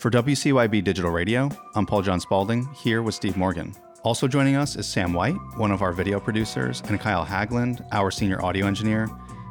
For WCYB Digital Radio, I'm Paul John Spaulding, here with Steve Morgan. Also joining us is Sam White, one of our video producers, and Kyle Hagland, our senior audio engineer.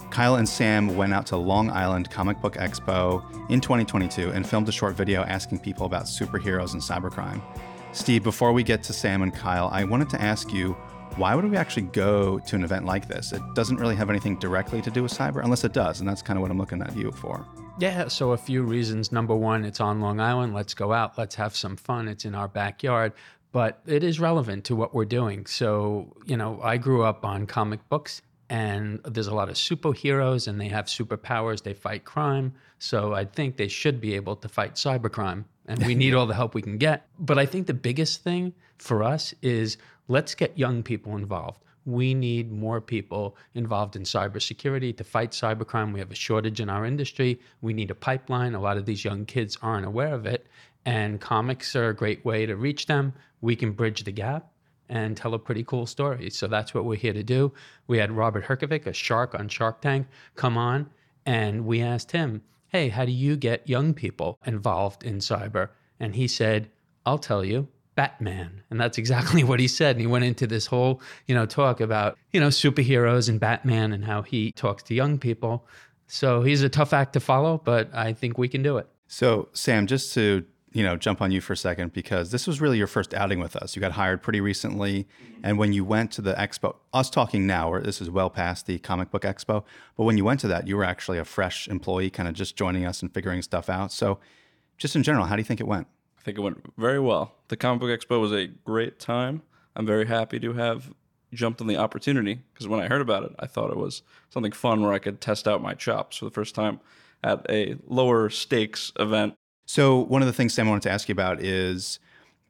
Kyle and Sam went out to Long Island Comic Book Expo in 2022 and filmed a short video asking people about superheroes and cybercrime. Steve, before we get to Sam and Kyle, I wanted to ask you why would we actually go to an event like this? It doesn't really have anything directly to do with cyber, unless it does, and that's kind of what I'm looking at you for. Yeah, so a few reasons. Number one, it's on Long Island. Let's go out. Let's have some fun. It's in our backyard, but it is relevant to what we're doing. So, you know, I grew up on comic books and there's a lot of superheroes and they have superpowers. They fight crime. So I think they should be able to fight cybercrime. And we need all the help we can get. But I think the biggest thing for us is let's get young people involved. We need more people involved in cybersecurity to fight cybercrime. We have a shortage in our industry. We need a pipeline. A lot of these young kids aren't aware of it. And comics are a great way to reach them. We can bridge the gap and tell a pretty cool story. So that's what we're here to do. We had Robert Herjavec, a shark on Shark Tank, come on, and we asked him, Hey, how do you get young people involved in cyber? And he said, I'll tell you, Batman. And that's exactly what he said. And he went into this whole, you know, talk about, you know, superheroes and Batman and how he talks to young people. So he's a tough act to follow, but I think we can do it. So, Sam, just to you know jump on you for a second because this was really your first outing with us. You got hired pretty recently, and when you went to the expo, us talking now, or this is well past the comic book expo, but when you went to that, you were actually a fresh employee, kind of just joining us and figuring stuff out. So, just in general, how do you think it went? I think it went very well. The comic book expo was a great time. I'm very happy to have jumped on the opportunity because when I heard about it, I thought it was something fun where I could test out my chops for the first time at a lower stakes event so one of the things Sam wanted to ask you about is,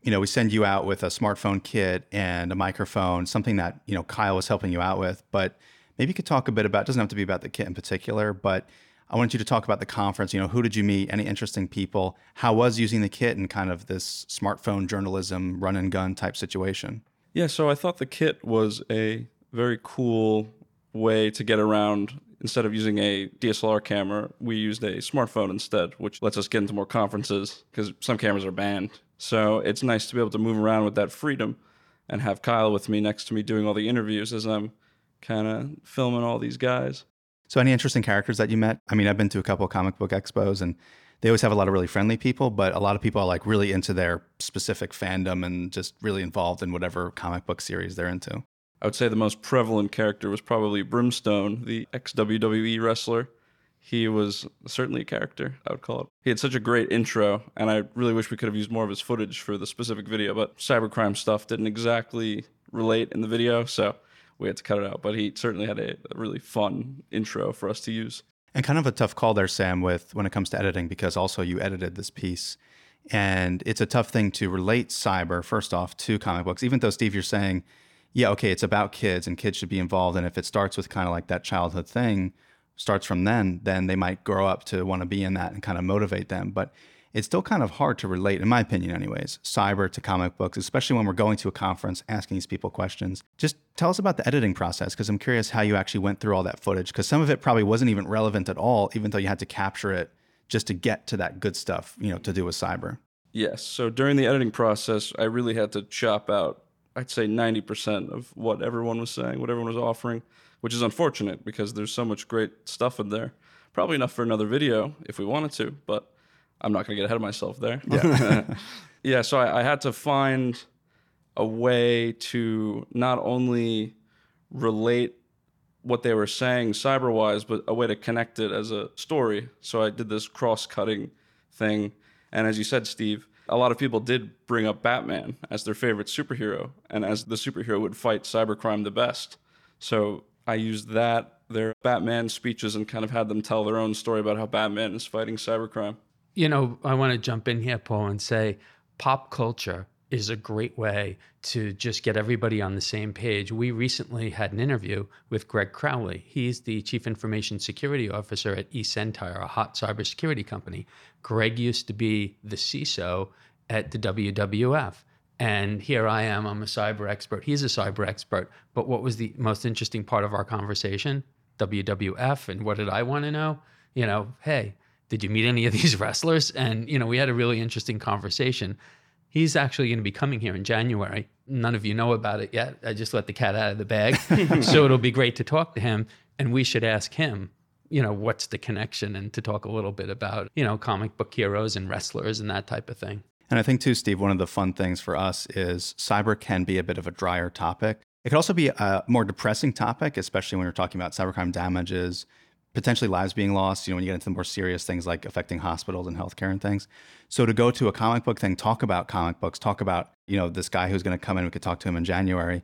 you know, we send you out with a smartphone kit and a microphone, something that you know Kyle was helping you out with. But maybe you could talk a bit about. It doesn't have to be about the kit in particular, but I wanted you to talk about the conference. You know, who did you meet? Any interesting people? How was using the kit in kind of this smartphone journalism, run and gun type situation? Yeah, so I thought the kit was a very cool way to get around instead of using a DSLR camera, we used a smartphone instead, which lets us get into more conferences because some cameras are banned. So it's nice to be able to move around with that freedom and have Kyle with me next to me doing all the interviews as I'm kind of filming all these guys. So, any interesting characters that you met? I mean, I've been to a couple of comic book expos and they always have a lot of really friendly people, but a lot of people are like really into their specific fandom and just really involved in whatever comic book series they're into. I would say the most prevalent character was probably Brimstone, the ex WWE wrestler. He was certainly a character, I would call it. He had such a great intro, and I really wish we could have used more of his footage for the specific video, but cybercrime stuff didn't exactly relate in the video, so we had to cut it out. But he certainly had a, really fun intro for us to use. And kind of a tough call there, Sam, with when it comes to editing, because also you edited this piece. And it's a tough thing to relate cyber, first off, to comic books, even though, Steve, you're saying yeah, okay, it's about kids and kids should be involved. And if it starts with kind of like that childhood thing, starts from then, then they might grow up to want to be in that and kind of motivate them. But it's still kind of hard to relate, in my opinion, anyways, cyber to comic books, especially when we're going to a conference asking these people questions. Just tell us about the editing process, because I'm curious how you actually went through all that footage, because some of it probably wasn't even relevant at all, even though you had to capture it just to get to that good stuff, you know, to do with cyber. Yes. So during the editing process, I really had to chop out I'd say 90% of what everyone was saying, what everyone was offering, which is unfortunate because there's so much great stuff in there. Probably enough for another video if we wanted to, but I'm not going to get ahead of myself there. Yeah. yeah, so I, I had to find a way to not only relate what they were saying cyber wise, but a way to connect it as a story. So I did this cross cutting thing. And as you said, Steve, a lot of people did bring up Batman as their favorite superhero and as the superhero would fight cybercrime the best. So I used that, their Batman speeches, and kind of had them tell their own story about how Batman is fighting cybercrime. You know, I want to jump in here, Paul, and say pop culture is a great way to just get everybody on the same page. We recently had an interview with Greg Crowley. He's the Chief Information Security Officer at eSentire, a hot cybersecurity company. Greg used to be the CISO at the WWF. And here I am, I'm a cyber expert. He's a cyber expert. But what was the most interesting part of our conversation? WWF. And what did I want to know? You know, hey, did you meet any of these wrestlers? And, you know, we had a really interesting conversation. He's actually going to be coming here in January. None of you know about it yet. I just let the cat out of the bag. so it'll be great to talk to him. And we should ask him, you know, what's the connection and to talk a little bit about, you know, comic book heroes and wrestlers and that type of thing. And I think, too, Steve, one of the fun things for us is cyber can be a bit of a drier topic. It could also be a more depressing topic, especially when you're talking about cybercrime damages, potentially lives being lost, you know, when you get into the more serious things like affecting hospitals and healthcare and things. So to go to a comic book thing, talk about comic books, talk about, you know, this guy who's going to come in, we could talk to him in January,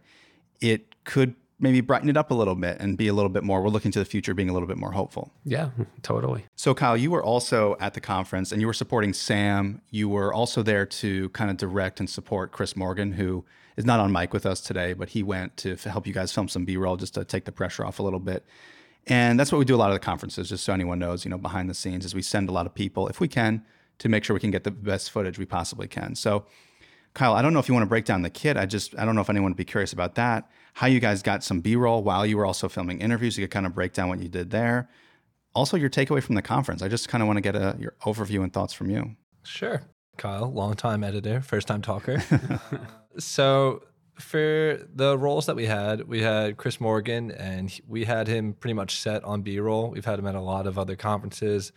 it could maybe brighten it up a little bit and be a little bit more, we're looking to the future being a little bit more hopeful. Yeah, totally. So Kyle, you were also at the conference and you were supporting Sam. You were also there to kind of direct and support Chris Morgan, who is not on mic with us today, but he went to help you guys film some B-roll just to take the pressure off a little bit. And that's what we do a lot of the conferences, just so anyone knows, you know, behind the scenes is we send a lot of people, if we can, to make sure we can get the best footage we possibly can. So, Kyle, I don't know if you want to break down the kit. I just, I don't know if anyone would be curious about that. How you guys got some B roll while you were also filming interviews. You could kind of break down what you did there. Also, your takeaway from the conference. I just kind of want to get a, your overview and thoughts from you. Sure. Kyle, longtime editor, first time talker. so, for the roles that we had, we had Chris Morgan, and we had him pretty much set on B roll. We've had him at a lot of other conferences,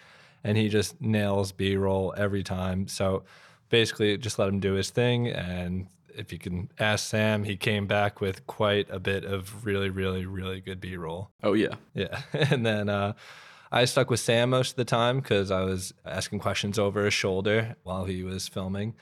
and he just nails B roll every time. So basically, just let him do his thing. And if you can ask Sam, he came back with quite a bit of really, really, really good B roll. Oh, yeah. Yeah. and then, uh, I stuck with Sam most of the time because I was asking questions over his shoulder while he was filming.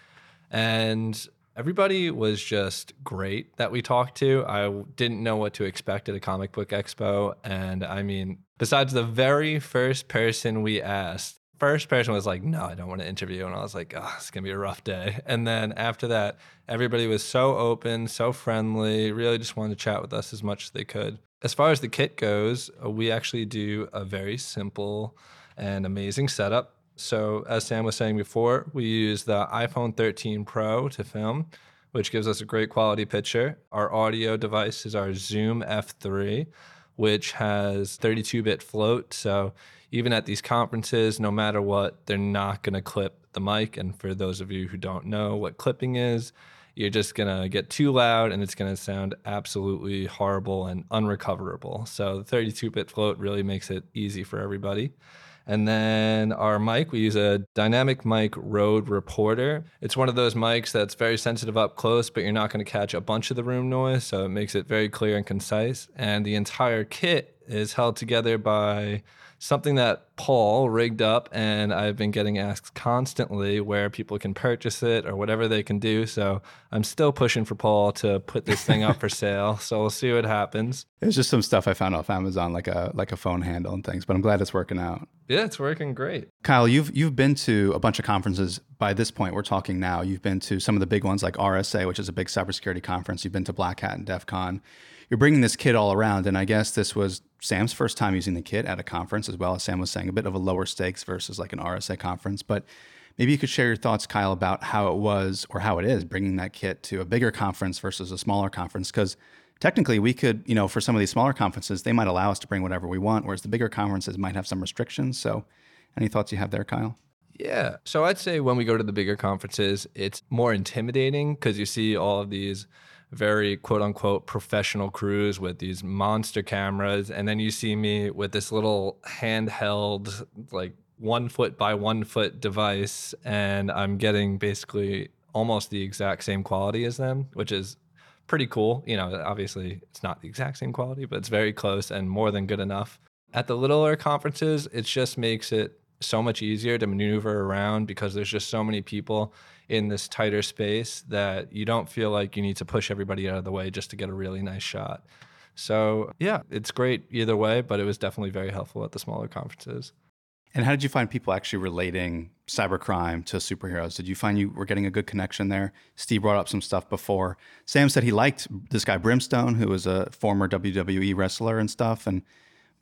And everybody was just great that we talked to. I didn't know what to expect at a comic book expo. And I mean, besides the very first person we asked, first person was like, no, I don't want to interview. And I was like, oh, it's going to be a rough day. And then after that, everybody was so open, so friendly, really just wanted to chat with us as much as they could. As far as the kit goes, we actually do a very simple and amazing setup. So, as Sam was saying before, we use the iPhone 13 Pro to film, which gives us a great quality picture. Our audio device is our Zoom F3, which has 32 bit float. So, even at these conferences, no matter what, they're not going to clip the mic. And for those of you who don't know what clipping is, you're just going to get too loud and it's going to sound absolutely horrible and unrecoverable. So, the 32 bit float really makes it easy for everybody. And then our mic, we use a dynamic mic Rode Reporter. It's one of those mics that's very sensitive up close, but you're not going to catch a bunch of the room noise. So it makes it very clear and concise. And the entire kit is held together by something that Paul rigged up, and I've been getting asked constantly where people can purchase it or whatever they can do. So I'm still pushing for Paul to put this thing up for sale. So we'll see what happens. It was just some stuff I found off Amazon, like a like a phone handle and things. But I'm glad it's working out. Yeah, it's working great. Kyle, you've you've been to a bunch of conferences. By this point, we're talking now. You've been to some of the big ones like RSA, which is a big cybersecurity conference. You've been to Black Hat and DEF CON you're bringing this kit all around. And I guess this was Sam's first time using the kit at a conference as well. As Sam was saying, a bit of a lower stakes versus like an RSA conference. But maybe you could share your thoughts, Kyle, about how it was or how it is bringing that kit to a bigger conference versus a smaller conference. Because technically, we could, you know, for some of these smaller conferences, they might allow us to bring whatever we want, whereas the bigger conferences might have some restrictions. So, any thoughts you have there, Kyle? Yeah. So I'd say when we go to the bigger conferences, it's more intimidating because you see all of these very quote unquote professional crews with these monster cameras. And then you see me with this little handheld, like one foot by one foot device. And I'm getting basically almost the exact same quality as them, which is pretty cool. You know, obviously it's not the exact same quality, but it's very close and more than good enough. At the littler conferences, it just makes it so much easier to maneuver around because there's just so many people in this tighter space that you don't feel like you need to push everybody out of the way just to get a really nice shot. So, yeah, it's great either way, but it was definitely very helpful at the smaller conferences. And how did you find people actually relating cybercrime to superheroes? Did you find you were getting a good connection there? Steve brought up some stuff before. Sam said he liked this guy Brimstone, who was a former WWE wrestler and stuff, and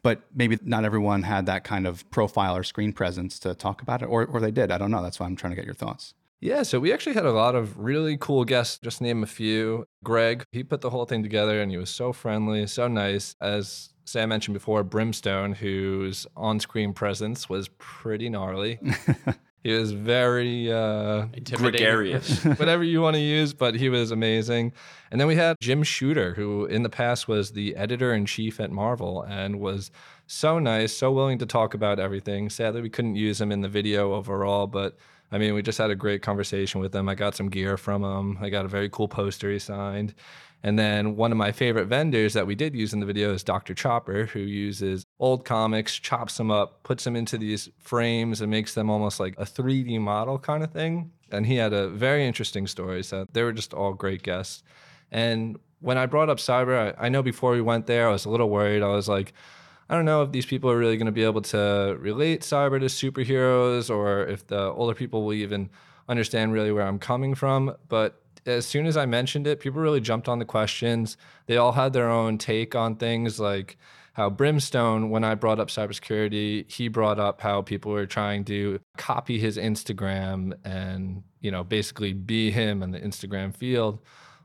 but maybe not everyone had that kind of profile or screen presence to talk about it, or or they did. I don't know. That's why I'm trying to get your thoughts. Yeah, so we actually had a lot of really cool guests. Just name a few. Greg, he put the whole thing together and he was so friendly, so nice. As Sam mentioned before, Brimstone, whose on screen presence was pretty gnarly. he was very uh, Gregarious. whatever you want to use, but he was amazing. And then we had Jim Shooter, who in the past was the editor in chief at Marvel and was so nice, so willing to talk about everything. Sadly, we couldn't use him in the video overall, but I mean, we just had a great conversation with him. I got some gear from him. I got a very cool poster he signed. And then one of my favorite vendors that we did use in the video is Dr. Chopper, who uses old comics, chops them up, puts them into these frames, and makes them almost like a 3D model kind of thing. And he had a very interesting story. So they were just all great guests. And when I brought up cyber, I, I know before we went there, I was a little worried. I was like, I don't know if these people are really going to be able to relate cyber to superheroes or if the older people will even understand really where I'm coming from. But as soon as I mentioned it, people really jumped on the questions. They all had their own take on things like how Brimstone, when I brought up cybersecurity, he brought up how people were trying to copy his Instagram and, you know, basically be him in the Instagram field.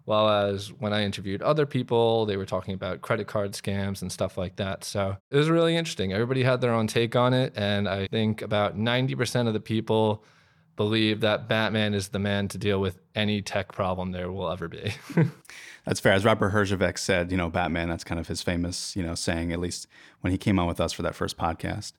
While as when I interviewed other people, they were talking about credit card scams and stuff like that. So it was really interesting. Everybody had their own take on it. And I think about 90% of the people believe that Batman is the man to deal with any tech problem there will ever be. That's fair. As Robert Herjavec said, you know, Batman, that's kind of his famous, you know, saying, at least when he came on with us for that first podcast.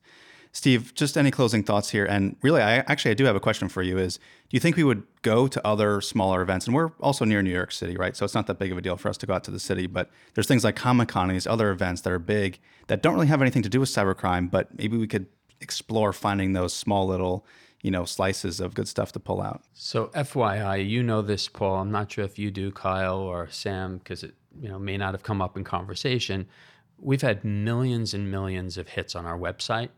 Steve, just any closing thoughts here? And really, I actually I do have a question for you. Is do you think we would go to other smaller events? And we're also near New York City, right? So it's not that big of a deal for us to go out to the city. But there's things like Comic Con and these other events that are big that don't really have anything to do with cybercrime, but maybe we could explore finding those small little you know slices of good stuff to pull out. So FYI, you know this, Paul. I'm not sure if you do, Kyle or Sam, because it you know may not have come up in conversation. We've had millions and millions of hits on our website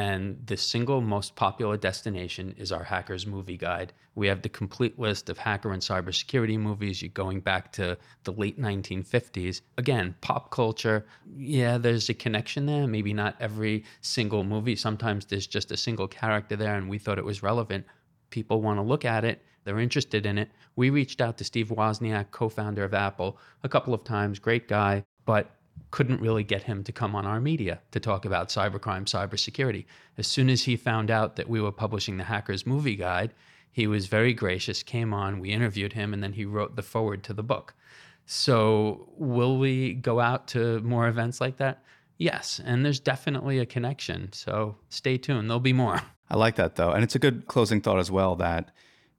and the single most popular destination is our Hackers Movie Guide. We have the complete list of hacker and cybersecurity movies You're going back to the late 1950s. Again, pop culture, yeah, there's a connection there. Maybe not every single movie. Sometimes there's just a single character there, and we thought it was relevant. People want to look at it, they're interested in it. We reached out to Steve Wozniak, co founder of Apple, a couple of times, great guy, but couldn't really get him to come on our media to talk about cybercrime, cybersecurity. As soon as he found out that we were publishing the Hackers Movie Guide, he was very gracious, came on, we interviewed him, and then he wrote the foreword to the book. So, will we go out to more events like that? Yes, and there's definitely a connection. So, stay tuned, there'll be more. I like that though. And it's a good closing thought as well that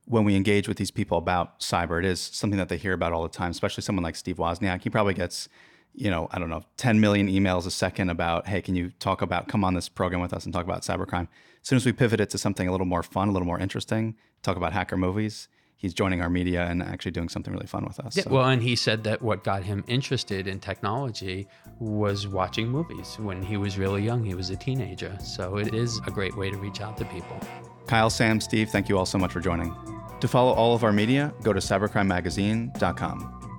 when we engage with these people about cyber, it is something that they hear about all the time, especially someone like Steve Wozniak. He probably gets you know, I don't know, 10 million emails a second about, hey, can you talk about, come on this program with us and talk about cybercrime. As soon as we pivot it to something a little more fun, a little more interesting, talk about hacker movies, he's joining our media and actually doing something really fun with us. Yeah, so. Well, and he said that what got him interested in technology was watching movies. When he was really young, he was a teenager. So it is a great way to reach out to people. Kyle, Sam, Steve, thank you all so much for joining. To follow all of our media, go to cybercrimemagazine.com.